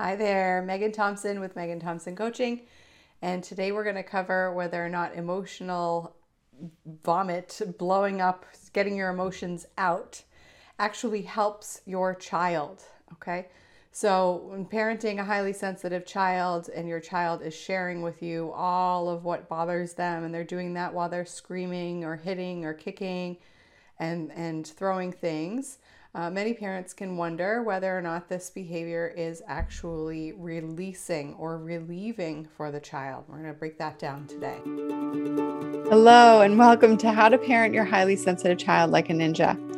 Hi there, Megan Thompson with Megan Thompson Coaching. And today we're going to cover whether or not emotional vomit, blowing up, getting your emotions out, actually helps your child. Okay. So, when parenting a highly sensitive child and your child is sharing with you all of what bothers them, and they're doing that while they're screaming or hitting or kicking and, and throwing things, uh, many parents can wonder whether or not this behavior is actually releasing or relieving for the child. We're going to break that down today. Hello, and welcome to How to Parent Your Highly Sensitive Child Like a Ninja.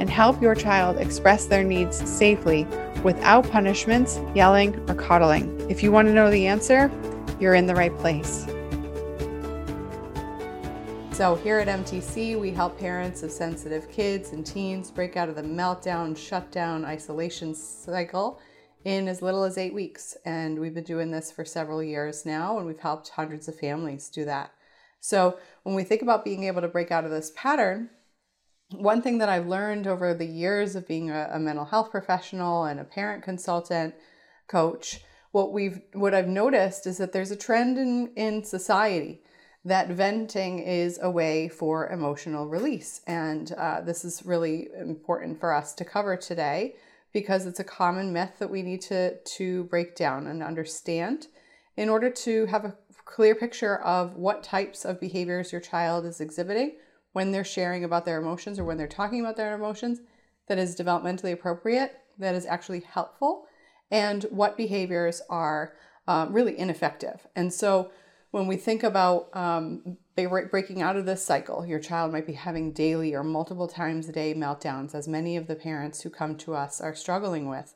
and help your child express their needs safely without punishments, yelling, or coddling. If you want to know the answer, you're in the right place. So, here at MTC, we help parents of sensitive kids and teens break out of the meltdown, shutdown, isolation cycle in as little as eight weeks. And we've been doing this for several years now, and we've helped hundreds of families do that. So, when we think about being able to break out of this pattern, one thing that I've learned over the years of being a, a, mental health professional and a parent consultant coach, what we've what I've noticed is that there's a trend in, in society that venting is a way for emotional release. And uh, this is really important for us to cover today because it's a common myth that we need to, to break down and understand in order to have a clear picture of what types of behaviors your child is exhibiting when they're sharing about their emotions or when they're talking about their emotions that is developmentally appropriate, that is actually helpful, and what behaviors are uh, really ineffective. And so when we think about um, breaking out of this cycle, your child might be having daily or multiple times a day meltdowns, as many of the parents who come to us are struggling with.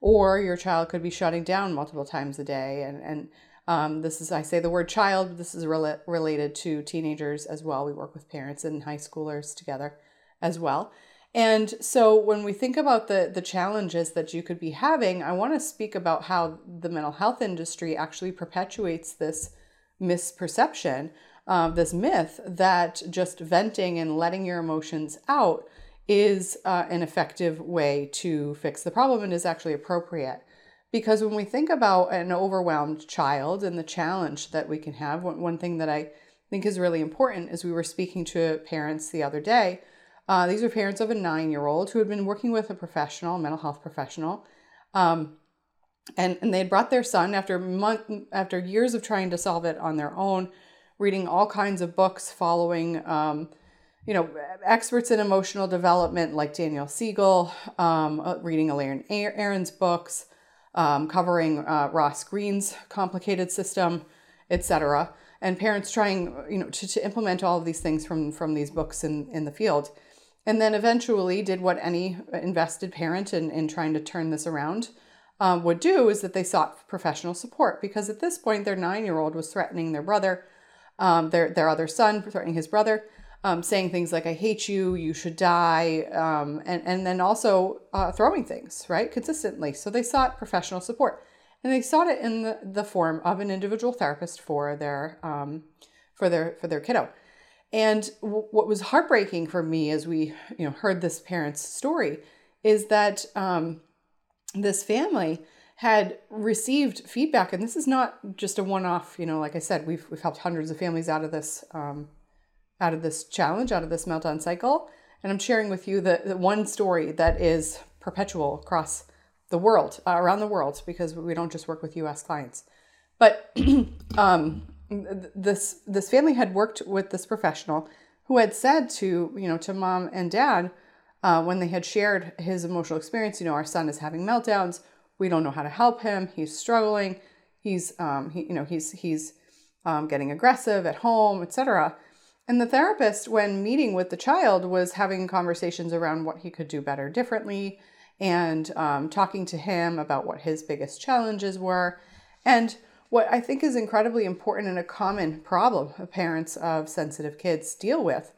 Or your child could be shutting down multiple times a day and, and um, this is, I say the word child, this is rel- related to teenagers as well. We work with parents and high schoolers together as well. And so when we think about the, the challenges that you could be having, I want to speak about how the mental health industry actually perpetuates this misperception, uh, this myth that just venting and letting your emotions out is uh, an effective way to fix the problem and is actually appropriate. Because when we think about an overwhelmed child and the challenge that we can have, one, one thing that I think is really important is we were speaking to parents the other day. Uh, these are parents of a nine year old who had been working with a professional, a mental health professional. Um, and, and they had brought their son after month, after years of trying to solve it on their own, reading all kinds of books, following um, you know experts in emotional development like Daniel Siegel, um, uh, reading Elaine Aron's books, um, covering uh, Ross Greene's complicated system, etc. And parents trying, you know, to, to implement all of these things from from these books in in the field, and then eventually did what any invested parent in in trying to turn this around um, would do is that they sought professional support because at this point their nine year old was threatening their brother, um, their their other son threatening his brother um, saying things like "I hate you," "You should die," um, and and then also uh, throwing things right consistently. So they sought professional support, and they sought it in the, the form of an individual therapist for their um, for their for their kiddo. And w- what was heartbreaking for me as we you know heard this parent's story is that um, this family had received feedback, and this is not just a one-off. You know, like I said, we've we've helped hundreds of families out of this um, out of this challenge, out of this meltdown cycle. And I'm sharing with you the, the one story that is perpetual across the world, uh, around the world, because we don't just work with US clients. But um, this this family had worked with this professional who had said to you know to mom and dad uh, when they had shared his emotional experience, you know, our son is having meltdowns. We don't know how to help him. He's struggling. He's um, he, you know he's he's um, getting aggressive at home, etc. And the therapist, when meeting with the child, was having conversations around what he could do better differently and um, talking to him about what his biggest challenges were. And what I think is incredibly important and a common problem parents of sensitive kids deal with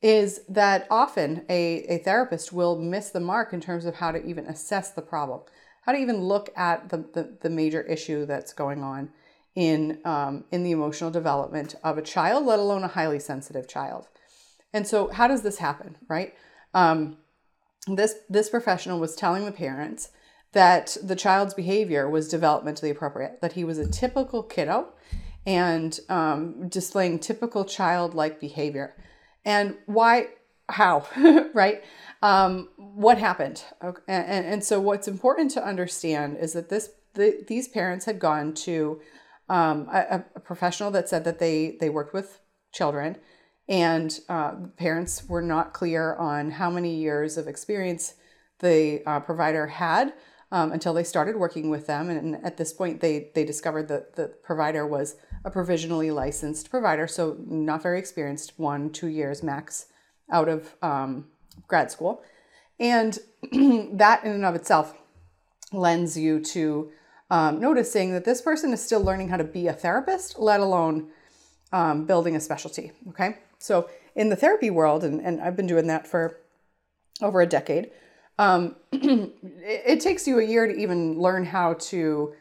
is that often a, a therapist will miss the mark in terms of how to even assess the problem, how to even look at the, the, the major issue that's going on in, um, in the emotional development of a child, let alone a highly sensitive child. And so, how does this happen, right? Um, this, this professional was telling the parents that the child's behavior was developmentally appropriate, that he was a typical kiddo and um, displaying typical childlike behavior. And why, how, right? Um, what happened? Okay. And, and, so, what's important to understand is that this the, these parents had gone to um, a, a, professional that said that they they worked with children, and uh, parents were not clear on how many years of experience the uh, provider had um, until they started working with them. And at this point, they, they discovered that the provider was a provisionally licensed provider, so not very experienced, one, two years max out of um, grad school. And that in and of itself lends you to um, noticing that this person is still learning how to be a therapist, let alone um, building a specialty. Okay. So in the therapy world, and, and I've been doing that for over a decade, um, it, it, takes you a year to even learn how to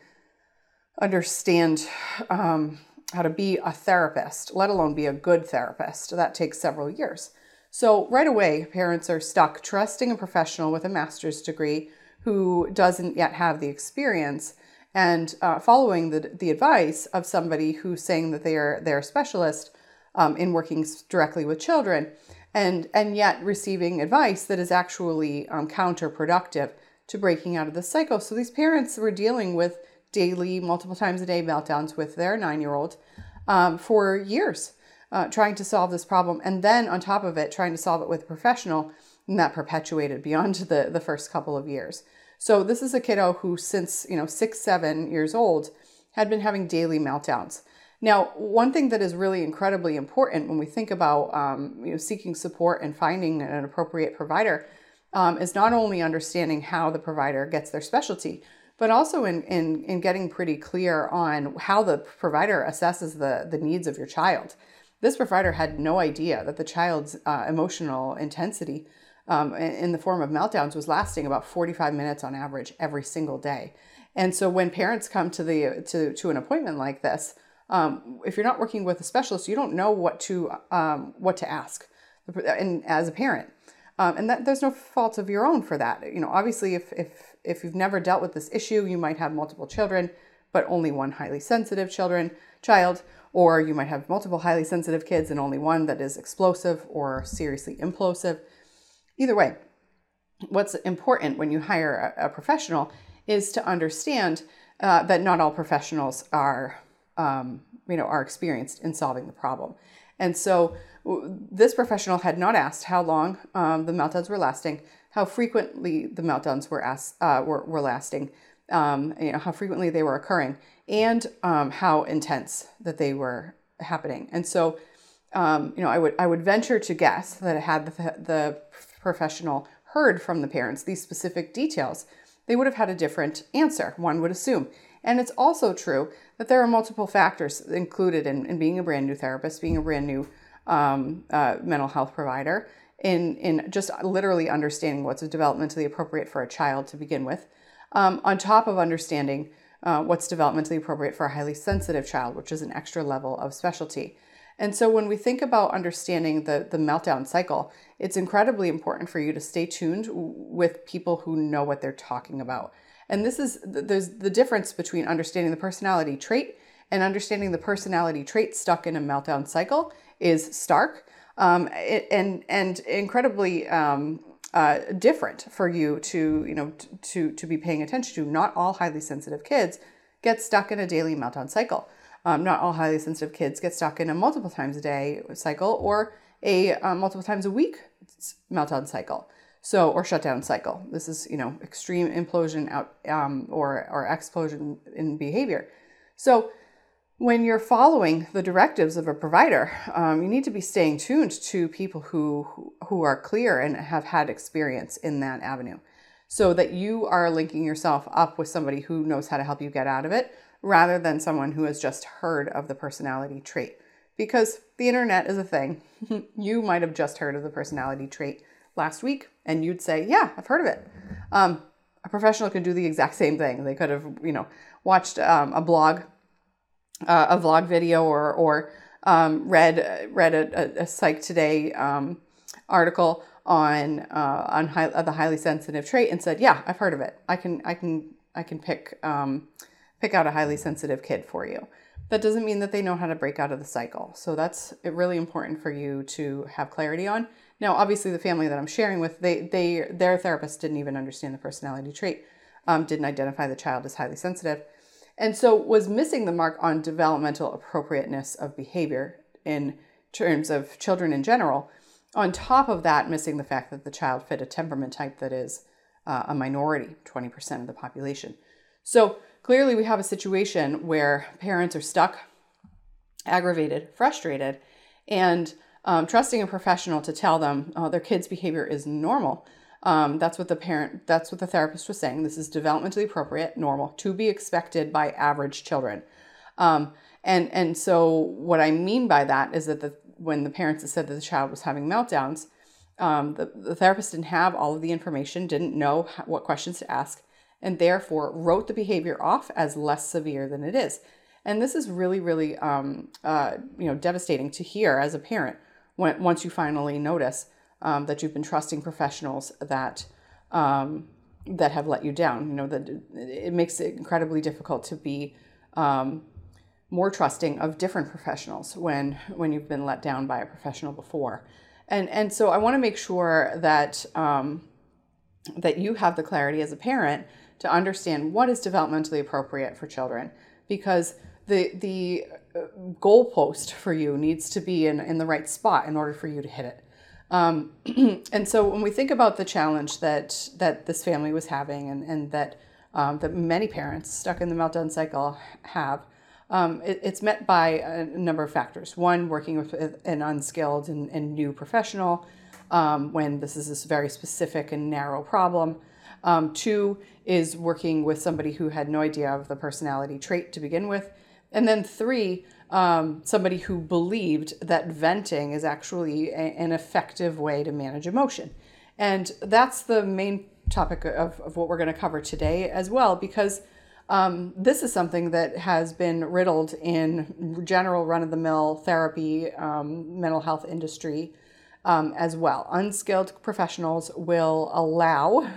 understand um, how to be a therapist, let alone be a good therapist. That takes several years. So, right away, parents are stuck trusting a professional with a master's degree who doesn't yet have the experience and uh, following the, the advice of somebody who's saying that they are, they're a specialist um, in working directly with children and and yet receiving advice that is actually um, counterproductive to breaking out of the cycle. So these parents were dealing with daily, multiple times a day meltdowns with their nine-year-old um, for years, uh, trying to solve this problem, and then on top of it, trying to solve it with a professional, and that perpetuated beyond the the first couple of years. So this is a kiddo who, since you know six, seven years old, had been having daily meltdowns. Now, one thing that is really incredibly important when we think about um, you know, seeking support and finding an appropriate provider um, is not only understanding how the provider gets their specialty, but also in, in, in getting pretty clear on how the provider assesses the, the needs of your child. This provider had no idea that the child's uh, emotional intensity um, in the form of meltdowns was lasting about 45 minutes on average every single day. And so when parents come to the to, to an appointment like this, um, if you're not working with a specialist, you don't know what to um, what to ask, and as a parent, um, and that there's no fault of your own for that. You know, obviously, if if if you've never dealt with this issue, you might have multiple children, but only one highly sensitive children child, or you might have multiple highly sensitive kids and only one that is explosive or seriously implosive. Either way, what's important when you hire a, a professional is to understand uh, that not all professionals are um, you know, are experienced in solving the problem. And so this professional had not asked how long um, the meltdowns were lasting, how frequently the meltdowns were asked, uh, were, were lasting, um, you know, how frequently they were occurring, and um, how intense that they were happening. And so, um, you know, I would I would venture to guess that it had the, the professional heard from the parents these specific details, they would have had a different answer. One would assume. And it's also true that there are multiple factors included in, in being a brand new therapist, being a brand new um, uh, mental health provider, in, in just literally understanding what's developmentally appropriate for a child to begin with, um, on top of understanding uh, what's developmentally appropriate for a highly sensitive child, which is an extra level of specialty. And so when we think about understanding the, the meltdown cycle, it's incredibly important for you to stay tuned with people who know what they're talking about. And this is there's the difference between understanding the personality trait and understanding the personality trait stuck in a meltdown cycle is stark um, and and incredibly um, uh, different for you to you know to to be paying attention to. Not all highly sensitive kids get stuck in a daily meltdown cycle. Um, not all highly sensitive kids get stuck in a multiple times a day cycle or a uh, multiple times a week meltdown cycle. So, or shutdown cycle. This is, you know, extreme implosion out um, or, or explosion in behavior. So, when you're following the directives of a provider, um, you need to be staying tuned to people who, who are clear and have had experience in that avenue so that you are linking yourself up with somebody who knows how to help you get out of it rather than someone who has just heard of the personality trait. Because the internet is a thing. you might have just heard of the personality trait last week and you'd say, Yeah, I've heard of it. Um, a professional could do the exact same thing. They could have, you know, watched um, a blog, uh, a vlog video, or or um, read read a, a, a Psych Today um, article on uh, on high, uh, the highly sensitive trait and said, "Yeah, I've heard of it. I can I can I can pick um, pick out a highly sensitive kid for you." That doesn't mean that they know how to break out of the cycle. So that's really important for you to have clarity on. Now, obviously, the family that I'm sharing with, they they their therapist didn't even understand the personality trait, um, didn't identify the child as highly sensitive, and so was missing the mark on developmental appropriateness of behavior in terms of children in general on top of that, missing the fact that the child fit a temperament type that is uh, a minority, 20% of the population. So clearly, we have a situation where parents are stuck, aggravated, frustrated, and um, trusting a professional to tell them oh, their kid's behavior is normal. Um, that's what the parent, that's what the therapist was saying. This is developmentally appropriate, normal, to be expected by average children. Um, and and so what I mean by that is that the when the parents said that the child was having meltdowns, um, the, the therapist didn't have all of the information, didn't know what questions to ask, and therefore wrote the behavior off as less severe than it is. And this is really, really, um, uh, you know, devastating to hear as a parent when once you finally notice um, that you've been trusting professionals that um, that have let you down. You know that it makes it incredibly difficult to be um, more trusting of different professionals when when you've been let down by a professional before. And and so i want to make sure that um, that you have the clarity as a parent to understand what is developmentally appropriate for children. Because the the uh, goalpost for you needs to be in, in the right spot in order for you to hit it. Um, and so when we think about the challenge that that this family was having and, and that um, that many parents stuck in the meltdown cycle have um, it, it's met by a number of factors. One, working with an unskilled and, and new professional um, when this is a very specific and narrow problem. Um, two is working with somebody who had no idea of the personality trait to begin with. And then three, um, somebody who believed that venting is actually a, an effective way to manage emotion. And that's the main topic of, of what we're going to cover today as well, because um, this is something that has been riddled in general run of the mill therapy, um, mental health industry um, as well. Unskilled professionals will allow,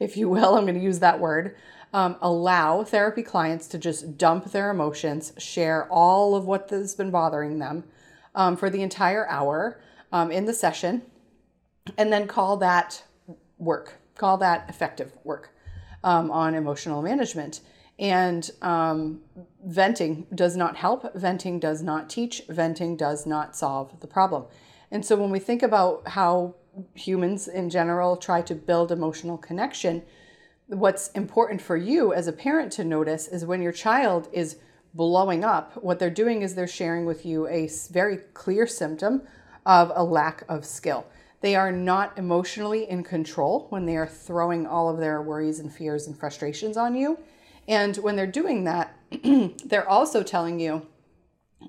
if you will, I'm going to use that word, um, allow therapy clients to just dump their emotions, share all of what has been bothering them um, for the entire hour um, in the session, and then call that work, call that effective work on emotional management. And um, venting does not help, venting does not teach, venting does not solve the problem. And so when we think about how humans in general try to build emotional connection, what's important for you as a parent to notice is when your child is blowing up, what they're doing is they're sharing with you a very clear symptom of a lack of skill. They are not emotionally in control when they are throwing all of their worries and fears and frustrations on you. And when they're doing that, they're also telling you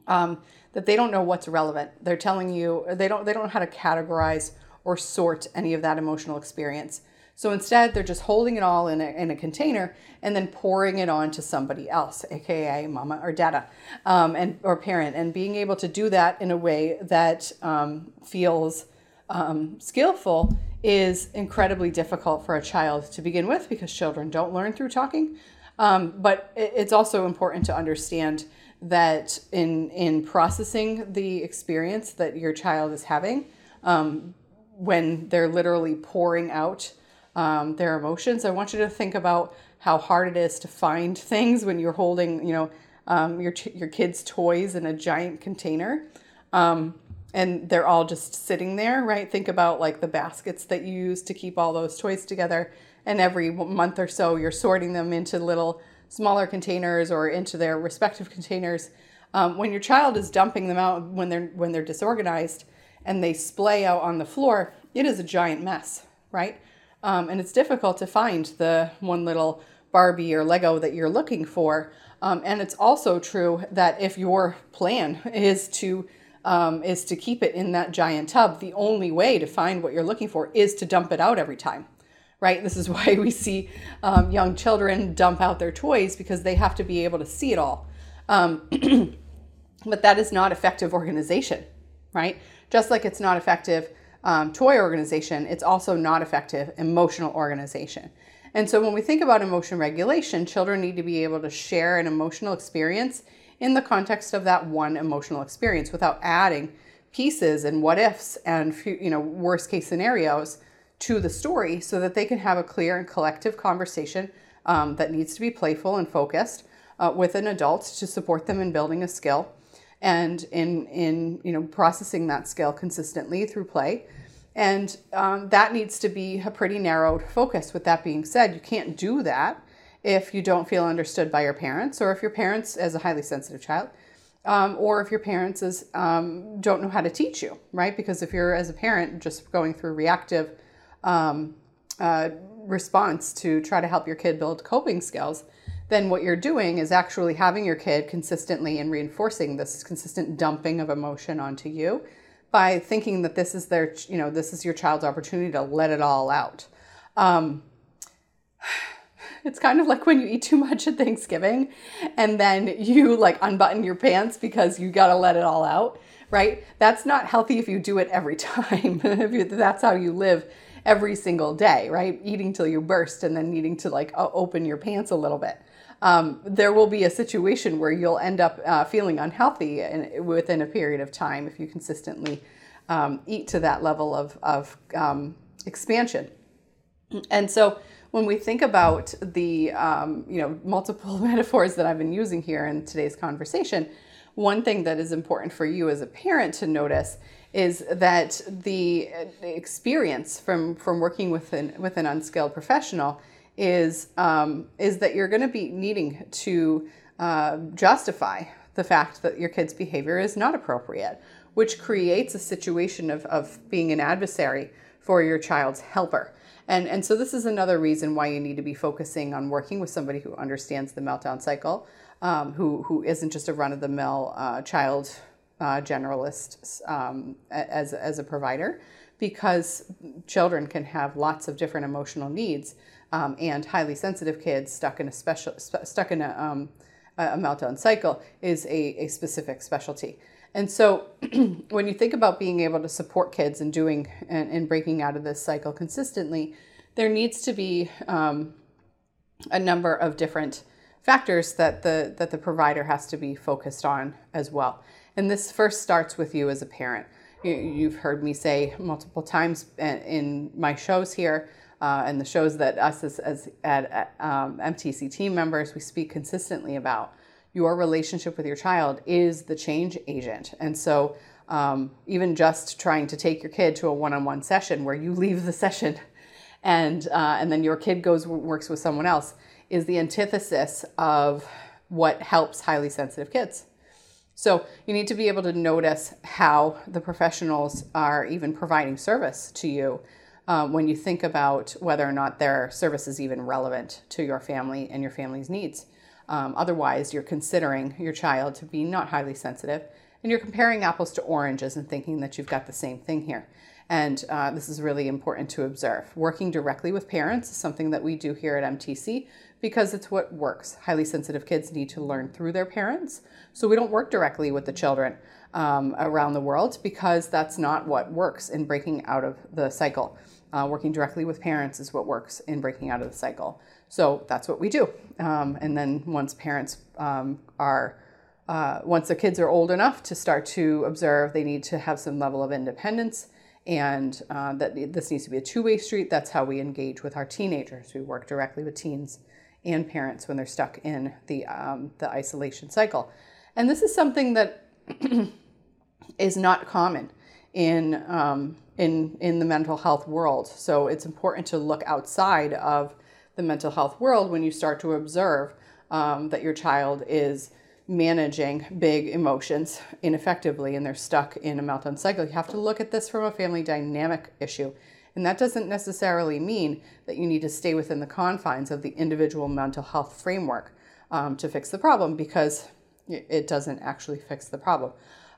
um, that they don't know what's relevant. They're telling you they don't they don't know how to categorize or sort any of that emotional experience. So instead, they're just holding it all in a, in a container and then pouring it on to somebody else, aka mama or dada, um, and or parent, and being able to do that in a way that um, feels um, skillful is incredibly difficult for a child to begin with because children don't learn through talking. Um, but it's also important to understand that in in processing the experience that your child is having, um, when they're literally pouring out um, their emotions, I want you to think about how hard it is to find things when you're holding, you know, um, your your kids' toys in a giant container. Um, and they're all just sitting there, right? Think about like the baskets that you use to keep all those toys together and every month or so you're sorting them into little smaller containers or into their respective containers. Um, when your child is dumping them out when they're when they're disorganized and they splay out on the floor, it is a giant mess, right? Um, and it's difficult to find the one little Barbie or Lego that you're looking for. Um, and it's also true that if your plan is to um, is to keep it in that giant tub, the only way to find what you're looking for is to dump it out every time, right? This is why we see um, young children dump out their toys because they have to be able to see it all. Um, but that is not effective organization, right? Just like it's not effective um, toy organization, it's also not effective emotional organization. And so when we think about emotion regulation, children need to be able to share an emotional experience in the context of that one emotional experience without adding pieces and what ifs and you know worst case scenarios to the story so that they can have a clear and collective conversation um, that needs to be playful and focused uh, with an adult to support them in building a skill and in in you know processing that skill consistently through play. And um, that needs to be a pretty narrowed focus. With that being said you can't do that if you don't feel understood by your parents or if your parents as a highly sensitive child um, or if your parents is, um, don't know how to teach you right? Because if you're as a parent just going through reactive um, uh, response to try to help your kid build coping skills then what you're doing is actually having your kid consistently and reinforcing this consistent dumping of emotion onto you by thinking that this is their, you know, this is your child's opportunity to let it all out. Um, it's kind of like when you eat too much at Thanksgiving and then you like unbutton your pants because you got to let it all out, right? That's not healthy if you do it every time. if that's how you live every single day, right? Eating till you burst and then needing to like open your pants a little bit um, there will be a situation where you'll end up uh, feeling unhealthy in, within a period of time if you consistently um, eat to that level of, of um, expansion. And so when we think about the um, you know multiple metaphors that I've been using here in today's conversation, one thing that is important for you as a parent to notice is that the experience from from working with an with an unskilled professional is um, is that you're going to be needing to uh, justify the fact that your kid's behavior is not appropriate, which creates a situation of, of being an adversary for your child's helper. And, and so this is another reason why you need to be focusing on working with somebody who understands the meltdown cycle, um, who, who isn't just a run-of-the-mill uh, child uh, generalist um, as, as a provider, because children can have lots of different emotional needs um, and highly sensitive kids stuck in a special stuck in a, um, a meltdown cycle is a, a specific specialty. And so, when you think about being able to support kids and doing and, and breaking out of this cycle consistently, there needs to be um, a number of different factors that the that the provider has to be focused on as well. And this first starts with you as a parent. You, have heard me say multiple times in my shows here uh, and the shows that us as, as at, um, MTC team members we speak consistently about. Your relationship with your child is the change agent, and so um, even just trying to take your kid to a one-on-one session where you leave the session, and uh, and then your kid goes works with someone else is the antithesis of what helps highly sensitive kids. So you need to be able to notice how the professionals are even providing service to you um, when you think about whether or not their service is even relevant to your family and your family's needs. Um, otherwise, you're considering your child to be not highly sensitive and you're comparing apples to oranges and thinking that you've got the same thing here. And uh, this is really important to observe. Working directly with parents is something that we do here at MTC because it's what works. Highly sensitive kids need to learn through their parents. So we don't work directly with the children um, around the world because that's not what works in breaking out of the cycle. Uh, working directly with parents is what works in breaking out of the cycle. So that's what we do. Um, and then once parents um, are, uh, once the kids are old enough to start to observe, they need to have some level of independence and uh, that this needs to be a two-way street. That's how we engage with our teenagers. We work directly with teens and parents when they're stuck in the um, the isolation cycle, and this is something that is not common in um, in in the mental health world. So it's important to look outside of the mental health world when you start to observe um, that your child is managing big emotions ineffectively and they're stuck in a meltdown cycle. You have to look at this from a family dynamic issue And that doesn't necessarily mean that you need to stay within the confines of the individual mental health framework um, to fix the problem because it doesn't actually fix the problem.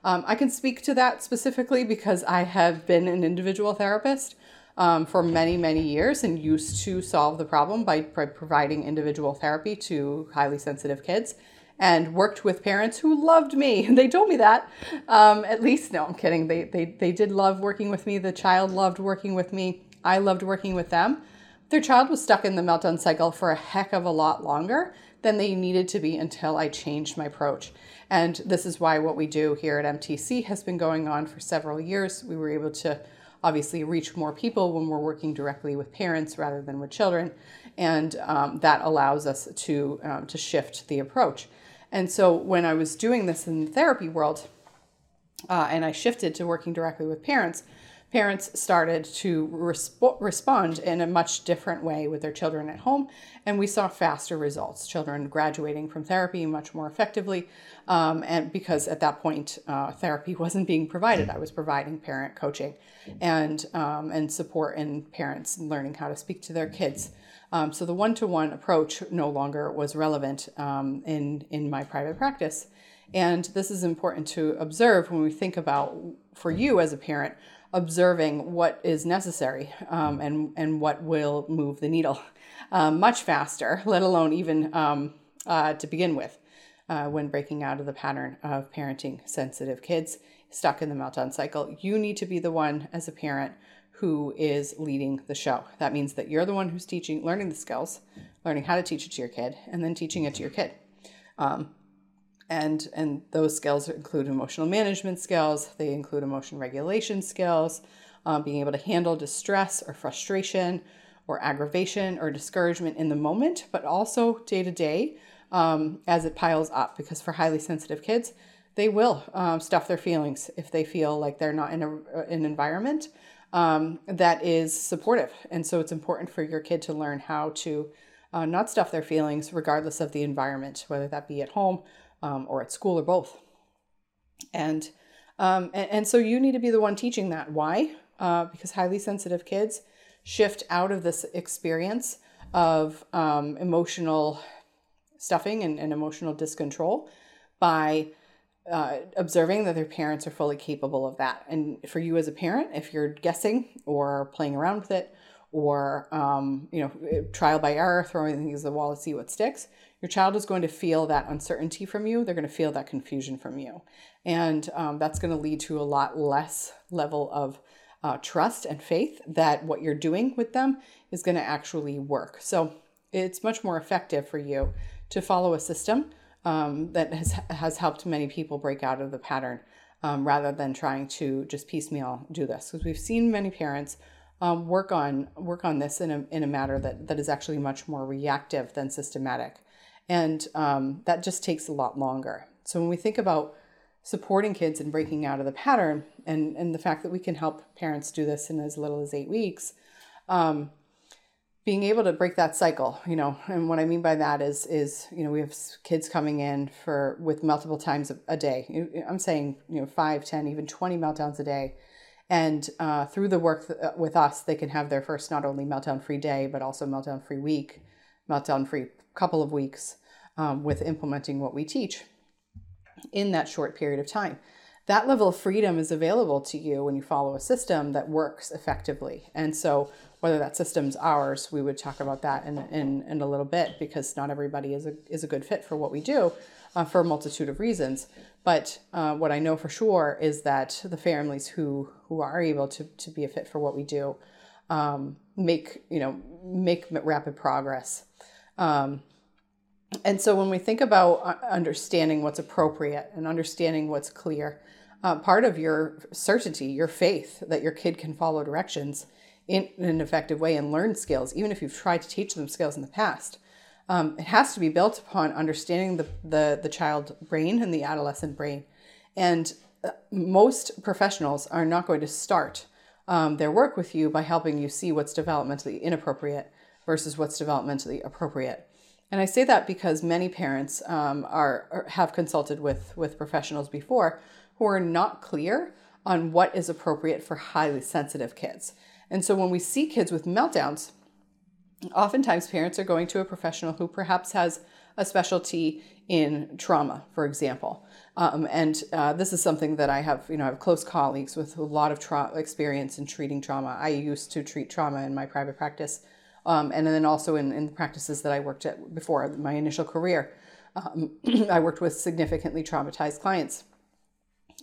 Um, I can speak to that specifically because I have been an individual therapist um, for many, many years and used to solve the problem by, by providing individual therapy to highly sensitive kids and worked with parents who loved me. They told me that. Um, at least, no, I'm kidding. They, they, they did love working with me. The child loved working with me. I loved working with them. Their child was stuck in the meltdown cycle for a heck of a lot longer than they needed to be until I changed my approach. And this is why what we do here at MTC has been going on for several years. We were able to obviously reach more people when we're working directly with parents rather than with children. And um, that allows us to, um, to shift the approach. And so when I was doing this in the therapy world, uh, and I shifted to working directly with parents, parents started to resp- respond in a much different way with their children at home. And we saw faster results, children graduating from therapy much more effectively. Um, and because at that point, uh, therapy wasn't being provided, I was providing parent coaching and, um, and support in parents learning how to speak to their kids. Um, so the one to one approach no longer was relevant um, in, in my private practice. And this is important to observe when we think about, for you as a parent, observing what is necessary um, and, and what will move the needle um, much faster, let alone even um, uh, to begin with, uh, when breaking out of the pattern of parenting sensitive kids stuck in the meltdown cycle. You need to be the one as a parent who is leading the show. That means that you're the one who's teaching, learning the skills, learning how to teach it to your kid, and then teaching it to your kid. Um, and and those skills include emotional management skills they include emotion regulation skills um, being able to handle distress or frustration or aggravation or discouragement in the moment but also day to day as it piles up because for highly sensitive kids they will um, stuff their feelings if they feel like they're not in a, uh, an environment um, that is supportive and so it's important for your kid to learn how to uh, not stuff their feelings regardless of the environment whether that be at home um, or at school or both. And, um, and, and so you need to be the one teaching that. Why? Uh, because highly sensitive kids shift out of this experience of um, emotional stuffing and, and emotional discontrol by uh, observing that their parents are fully capable of that. And for you as a parent, if you're guessing or playing around with it, or um, you know, trial by error, throwing things at the wall to see what sticks, your child is going to feel that uncertainty from you. They're going to feel that confusion from you. And um, that's going to lead to a lot less level of uh, trust and faith that what you're doing with them is going to actually work. So it's much more effective for you to follow a system um, that has, has helped many people break out of the pattern um, rather than trying to just piecemeal do this. Because we've seen many parents um, work on work on this in a, in a matter that, that is actually much more reactive than systematic. And um, that just takes a lot longer. So when we think about supporting kids and breaking out of the pattern, and, and the fact that we can help parents do this in as little as eight weeks, um, being able to break that cycle, you know, and what I mean by that is, is you know, we have kids coming in for with multiple times a, day. I'm saying, you know, five, ten, even 20 meltdowns a day. And uh, through the work th- with us, they can have their first not only meltdown free day, but also meltdown free week, meltdown free couple of weeks um, with implementing what we teach in that short period of time. That level of freedom is available to you when you follow a system that works effectively. And so, whether that system's ours, we would talk about that in, in, in a little bit because not everybody is a, is a good fit for what we do uh, for a multitude of reasons. But uh, what I know for sure is that the families who, who are able to, to be a fit for what we do um, make, you know, make rapid progress. Um, and so when we think about uh, understanding what's appropriate and understanding what's clear, uh, part of your certainty, your faith that your kid can follow directions in, an effective way and learn skills, even if you've tried to teach them skills in the past, um, it has to be built upon understanding the, the, the child brain and the adolescent brain. And uh, most professionals are not going to start um, their work with you by helping you see what's developmentally inappropriate versus what's developmentally appropriate. And I say that because many parents um, are have consulted with with professionals before who are not clear on what is appropriate for highly sensitive kids. And so when we see kids with meltdowns, oftentimes parents are going to a professional who perhaps has a specialty in trauma, for example. Um, and uh, this is something that I have, you know, I have close colleagues with a lot of tra- experience in treating trauma. I used to treat trauma in my private practice, um, and then also in, in practices that I worked at before my initial career. Um, I worked with significantly traumatized clients.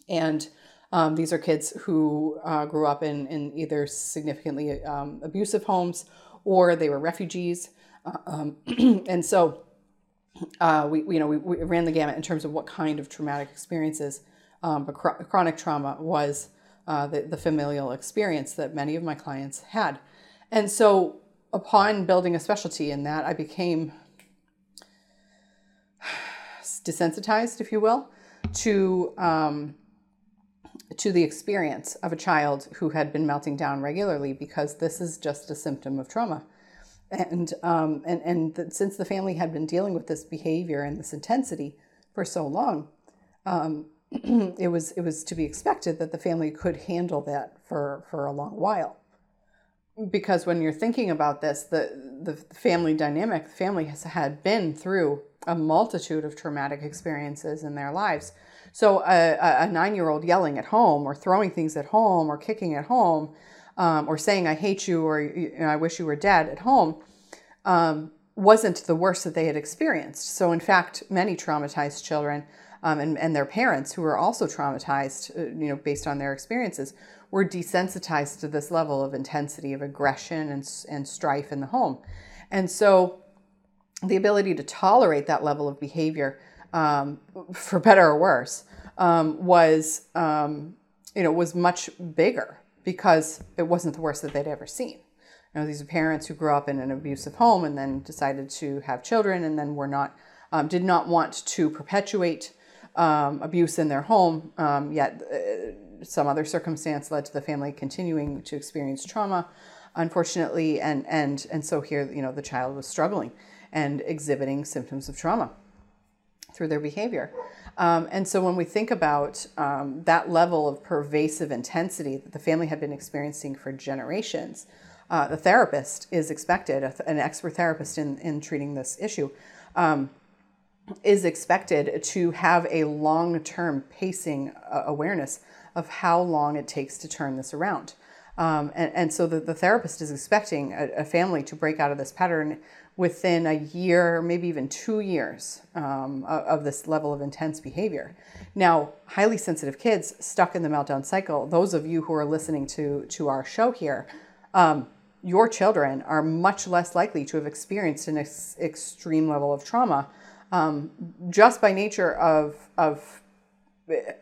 And um, these are kids who uh, grew up in, in either significantly um, abusive homes or they were refugees. Uh, um, and so uh, we, you know, we, we, ran the gamut in terms of what kind of traumatic experiences. Um, but chronic trauma was uh, the, the familial experience that many of my clients had. And so upon building a specialty in that, I became desensitized, if you will, to um, to the experience of a child who had been melting down regularly because this is just a symptom of trauma. And, um, and, and since the family had been dealing with this behavior and this intensity for so long, um, it, was, it was to be expected that the family could handle that for, for a long while. Because when you're thinking about this, the, the family dynamic, the family has had been through a multitude of traumatic experiences in their lives so a, a nine year old yelling at home or throwing things at home or kicking at home um, or saying, I hate you or you know, I wish you were dead at home um, wasn't the worst that they had experienced. So, in fact, many traumatized children um, and, and their parents who were also traumatized, uh, you know, based on their experiences, were desensitized to this level of intensity of aggression and, and strife in the home. And so the ability to tolerate that level of behavior um, for better or worse, um, was um, you know was much bigger because it wasn't the worst that they'd ever seen. You know, these are parents who grew up in an abusive home and then decided to have children and then were not um, did not want to perpetuate um, abuse in their home. Yet uh, some other circumstance led to the family continuing to experience trauma, unfortunately, and and and so here you know the child was struggling and exhibiting symptoms of trauma through their behavior. Um, and so when we think about um, that level of pervasive intensity that the family had been experiencing for generations, uh, the therapist is expected, an expert therapist in, in treating this issue, um, is expected to have a long term pacing uh, awareness of how long it takes to turn this around. Um, and, and, so the, the, therapist is expecting a, a, family to break out of this pattern within a year, maybe even two years um, of this level of intense behavior. Now, highly sensitive kids stuck in the meltdown cycle, those of you who are listening to, to our show here, um, your children are much less likely to have experienced an ex- extreme level of trauma um, just by nature of, of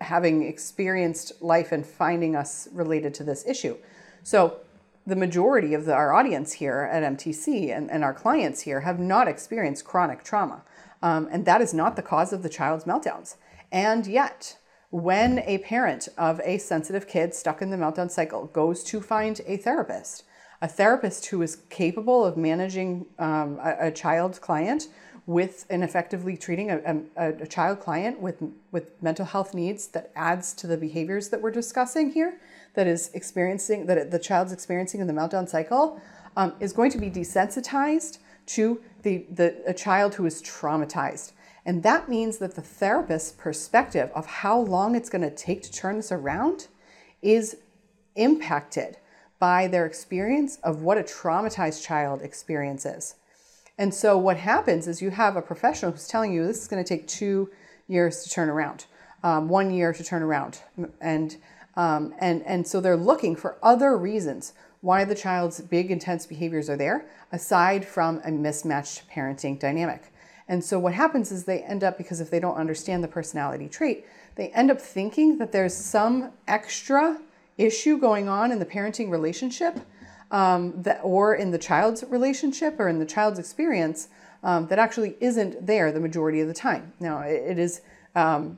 having experienced life and finding us related to this issue. So, the majority of the, our audience here at MTC and, and our clients here have not experienced chronic trauma. Um, and that is not the cause of the child's meltdowns. And yet, when a parent of a sensitive kid stuck in the meltdown cycle goes to find a therapist, a therapist who is capable of managing um, a, a child client with and effectively treating a, a, a, child client with, with mental health needs that adds to the behaviors that we're discussing here, that is experiencing, that the child's experiencing in the meltdown cycle, um, is going to be desensitized to the, the, a child who is traumatized. And that means that the therapist's perspective of how long it's going to take to turn this around is impacted by their experience of what a traumatized child experiences. And so what happens is you have a professional who's telling you this is going to take two years to turn around, um, one year to turn around, and um, and and so they're looking for other reasons why the child's big intense behaviors are there, aside from a mismatched parenting dynamic. And so what happens is they end up because if they don't understand the personality trait, they end up thinking that there's some extra issue going on in the parenting relationship um, that, or in the child's relationship or in the child's experience um, that actually isn't there the majority of the time. Now, it, is um,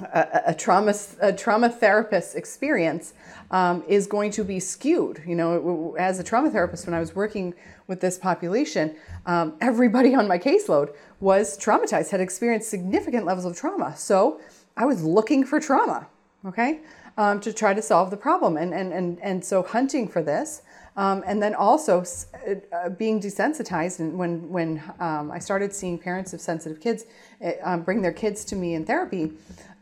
a, a, trauma a trauma therapist's experience um, is going to be skewed. You know, as a trauma therapist, when I was working with this population, um, everybody on my caseload was traumatized, had experienced significant levels of trauma. So I was looking for trauma okay, um, to try to solve the problem. And, and, and, and so hunting for this, um, and then also uh, being desensitized. And when, when um, I started seeing parents of sensitive kids eh, um, bring their kids to me in therapy,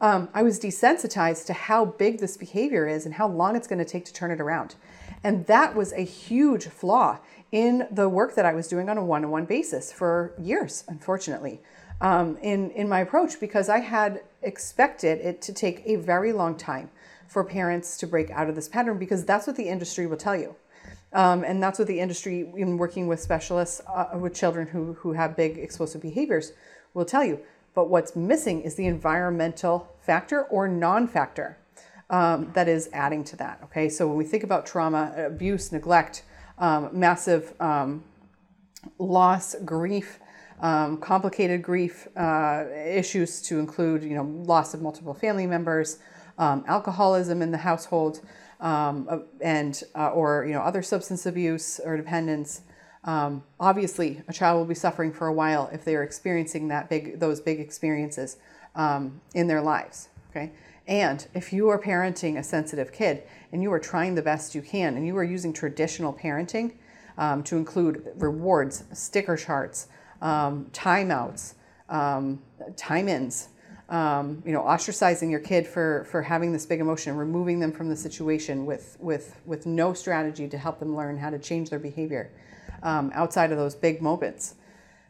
um, I was desensitized to how big this behavior is and how long it's going to take to turn it around. And that was a huge flaw in the work that I was doing on a one on one basis for years, unfortunately, um, in, in my approach, because I had expected it to take a very long time for parents to break out of this pattern because that's what the industry will tell you. Um, and that's what the industry, in working with specialists uh, with children who, who have big explosive behaviors, will tell you. But what's missing is the environmental factor or non factor um, that is adding to that. Okay, so when we think about trauma, abuse, neglect, um, massive um, loss, grief, um, complicated grief uh, issues to include, you know, loss of multiple family members, um, alcoholism in the household, um, and uh, or you know other substance abuse or dependence. Um, obviously, a child will be suffering for a while if they are experiencing that big those big experiences um, in their lives. Okay, and if you are parenting a sensitive kid and you are trying the best you can and you are using traditional parenting um, to include rewards, sticker charts, um, timeouts, um, time ins, um, you know, ostracizing your kid for, for having this big emotion, removing them from the situation with, with, with no strategy to help them learn how to change their behavior um, outside of those big moments,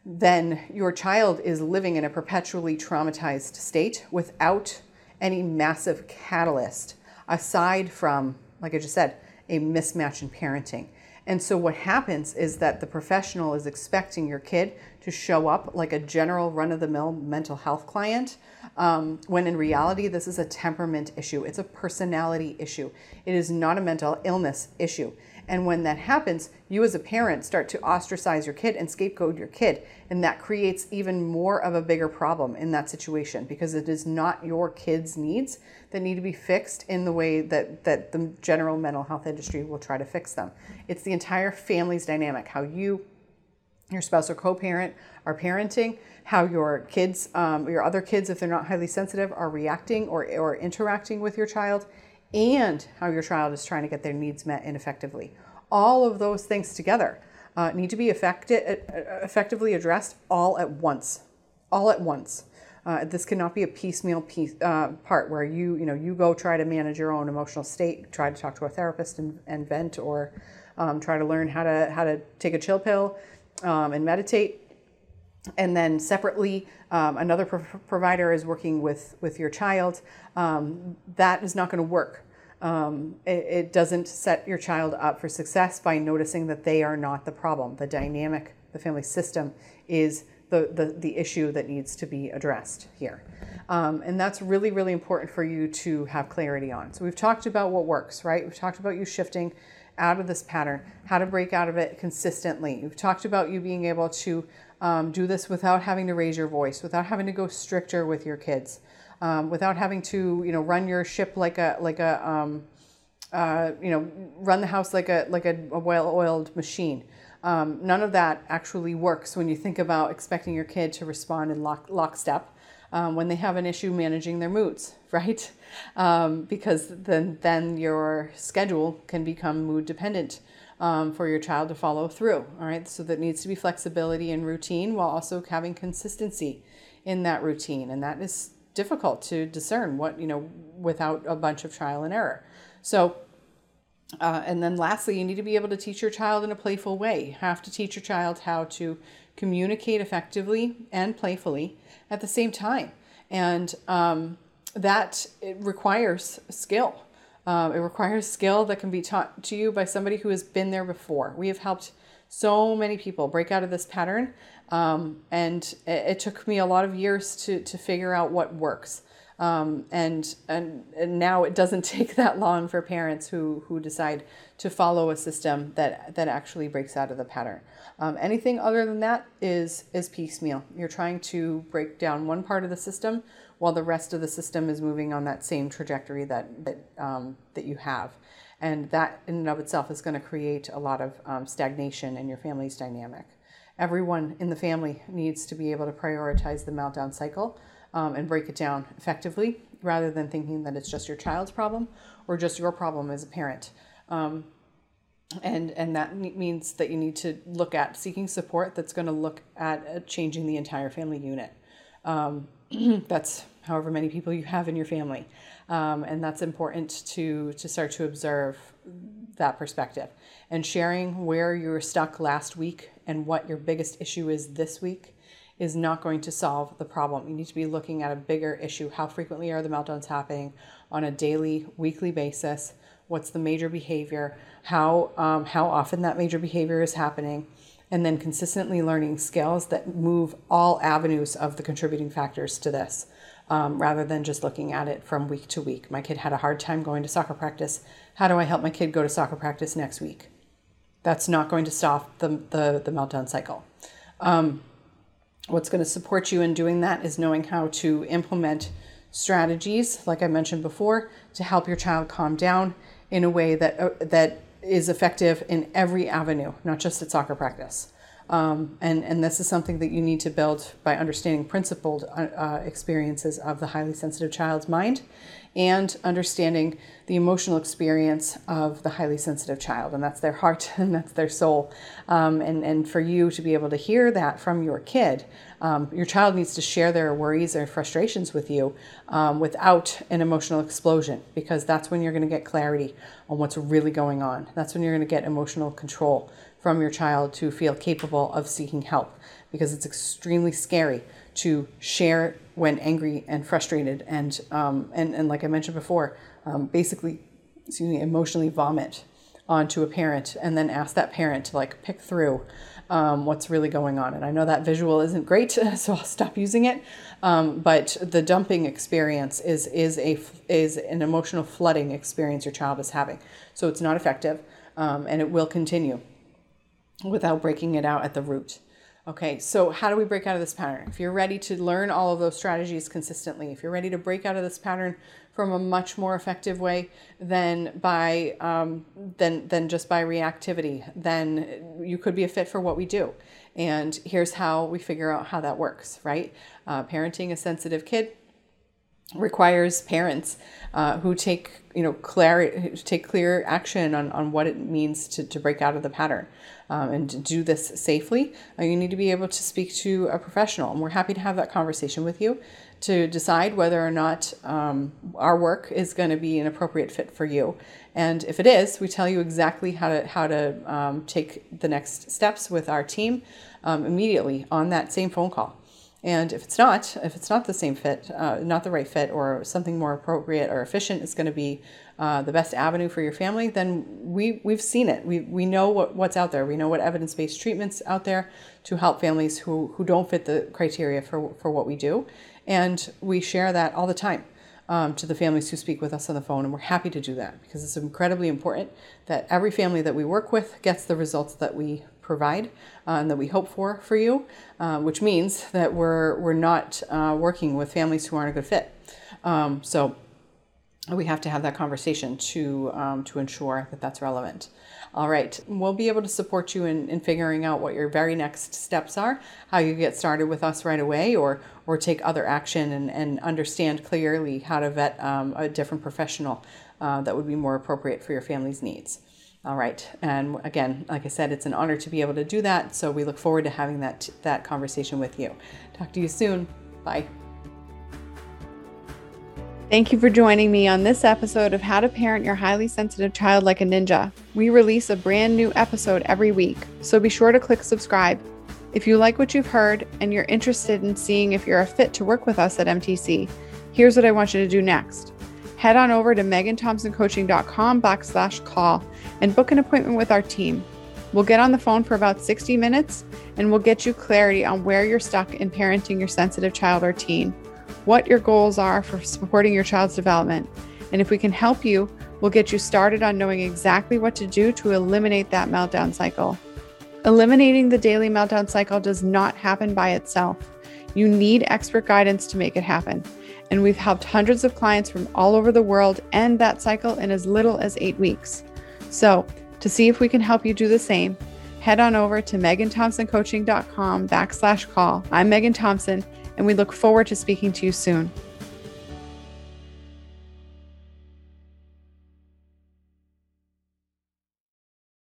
then your child is living in a perpetually traumatized state without any massive catalyst aside from, like I just said, a mismatch in parenting. And so what happens is that the professional is expecting your kid to show up like a general run of the mill mental health client, um, when in reality, this is a temperament issue. It's a personality issue. It is not a mental illness issue. And when that happens, you as a parent start to ostracize your kid and scapegoat your kid. And that creates even more of a bigger problem in that situation because it is not your kid's needs that need to be fixed in the way that, that the general mental health industry will try to fix them. It's the entire family's dynamic, how you, your spouse or co parent are parenting, how your kids, um, your other kids, if they're not highly sensitive, are reacting or, or interacting with your child and how your child is trying to get their needs met ineffectively. All of those things together uh, need to be effecti- effectively addressed all at once. All at once. Uh, this cannot be a piecemeal piece, uh, part where you you know you go try to manage your own emotional state, try to talk to a therapist and, and vent, or um, try to learn how to how to take a chill pill um, and meditate. And then separately um, another pro- provider is working with with your child. Um, that is not going to work. Um, it, it, doesn't set your child up for success by noticing that they are not the problem. The dynamic the family system is the, the, the issue that needs to be addressed here. Um, and that's really really important for you to have clarity on. So we've talked about what works right? We've talked about you shifting out of this pattern how to break out of it consistently. We've talked about you being able to um, do this without having to raise your voice, without having to go stricter with your kids, um, without having to you know run your ship like a like a um, uh, you know run the house like a like a, a well-oiled machine. Um, none of that actually works when you think about expecting your kid to respond in lock, lockstep um, when they have an issue managing their moods, right? Um, because then then your schedule can become mood dependent um, for your child to follow through. All right, so that needs to be flexibility and routine while also having consistency in that routine, and that is difficult to discern what you know without a bunch of trial and error. So. Uh, and then lastly, you need to be able to teach your child in a playful way. You have to teach your child how to communicate effectively and playfully at the same time. And um, that requires skill. Um, it requires skill that can be taught to you by somebody who has been there before. We have helped so many people break out of this pattern, um, and it, it, took me a lot of years to, to figure out what works. Um, and, and and now it doesn't take that long for parents who who decide to follow a system that that actually breaks out of the pattern. Um, anything other than that is is piecemeal. You're trying to break down one part of the system while the rest of the system is moving on that same trajectory that that um, that you have, and that in and of itself is going to create a lot of um, stagnation in your family's dynamic. Everyone in the family needs to be able to prioritize the meltdown cycle um, and break it down effectively rather than thinking that it's just your child's problem or just your problem as a parent. Um, and and that means that you need to look at seeking support that's going to look at uh, changing the entire family unit. Um, that's however many people you have in your family, um, and that's important to to start to observe that perspective and sharing where you were stuck last week and what your biggest issue is this week is not going to solve the problem. You need to be looking at a bigger issue. How frequently are the meltdowns happening on a daily, weekly basis? What's the major behavior? How, um, how often that major behavior is happening? And then consistently learning skills that move all avenues of the contributing factors to this. Um, rather than just looking at it from week to week. My kid had a hard time going to soccer practice. How do I help my kid go to soccer practice next week? That's not going to stop the, the, the meltdown cycle. Um, what's going to support you in doing that is knowing how to implement strategies, like I mentioned before, to help your child calm down in a way that uh, that is effective in every avenue, not just at soccer practice. Um, and, and this is something that you need to build by understanding principled uh, uh experiences of the highly sensitive child's mind and understanding the emotional experience of the highly sensitive child. And that's their heart and that's their soul. Um, and, and for you to be able to hear that from your kid, um, your child needs to share their worries or frustrations with you um, without an emotional explosion, because that's when you're going to get clarity on what's really going on. That's when you're going to get emotional control from your child to feel capable of seeking help, because it's extremely scary to share when angry and frustrated and um, and, and like I mentioned before, um, basically excuse me, emotionally vomit onto a parent and then ask that parent to like pick through um, what's really going on. And I know that visual isn't great, so I'll stop using it. Um, but the dumping experience is is a is an emotional flooding experience your child is having. So it's not effective, um, and it will continue without breaking it out at the root. Okay, so how do we break out of this pattern? If you're ready to learn all of those strategies consistently, if you're ready to break out of this pattern from a much more effective way than by um, than than just by reactivity, then you could be a fit for what we do. And here's how we figure out how that works. Right, uh, parenting a sensitive kid requires parents uh, who take you know clear take clear action on, on what it means to, to break out of the pattern um, and to do this safely uh, you need to be able to speak to a professional. And we're happy to have that conversation with you to decide whether or not um, our work is going to be an appropriate fit for you. And if it is we tell you exactly how to how to um, take the next steps with our team um, immediately on that same phone call and if it's not, if it's not the same fit, uh, not the right fit, or something more appropriate or efficient is going to be uh, the best avenue for your family, then we we've seen it. We we know what, what's out there. We know what evidence based treatments out there to help families who who don't fit the criteria for for what we do, and we share that all the time. Um, to the families who speak with us on the phone, and we're happy to do that because it's incredibly important that every family that we work with gets the results that we provide uh, and that we hope for for you, uh, which means that we're, we're not uh, working with families who aren't a good fit. Um, so we have to have that conversation to, um, to ensure that that's relevant. All right, we'll be able to support you in, in figuring out what your very next steps are, how you get started with us right away, or, or take other action and, and understand clearly how to vet um, a different professional uh, that would be more appropriate for your family's needs. All right. And again, like I said, it's an honor to be able to do that. So we look forward to having that, that conversation with you. Talk to you soon. Bye. Thank you for joining me on this episode of How to Parent Your Highly Sensitive Child Like a Ninja. We release a brand new episode every week, so be sure to click subscribe. If you like what you've heard and you're interested in seeing if you're a fit to work with us at MTC, here's what I want you to do next head on over to meganthompsoncoaching.com backslash call and book an appointment with our team. We'll get on the phone for about 60 minutes and we'll get you clarity on where you're stuck in parenting your sensitive child or teen, what your goals are for supporting your child's development, and if we can help you, we'll get you started on knowing exactly what to do to eliminate that meltdown cycle. Eliminating the daily meltdown cycle does not happen by itself. You need expert guidance to make it happen and we've helped hundreds of clients from all over the world end that cycle in as little as eight weeks. So, to see if we can help you do the same, head on over to meganthompsoncoaching.com backslash call. I'm Megan Thompson, and we look forward to speaking to you soon.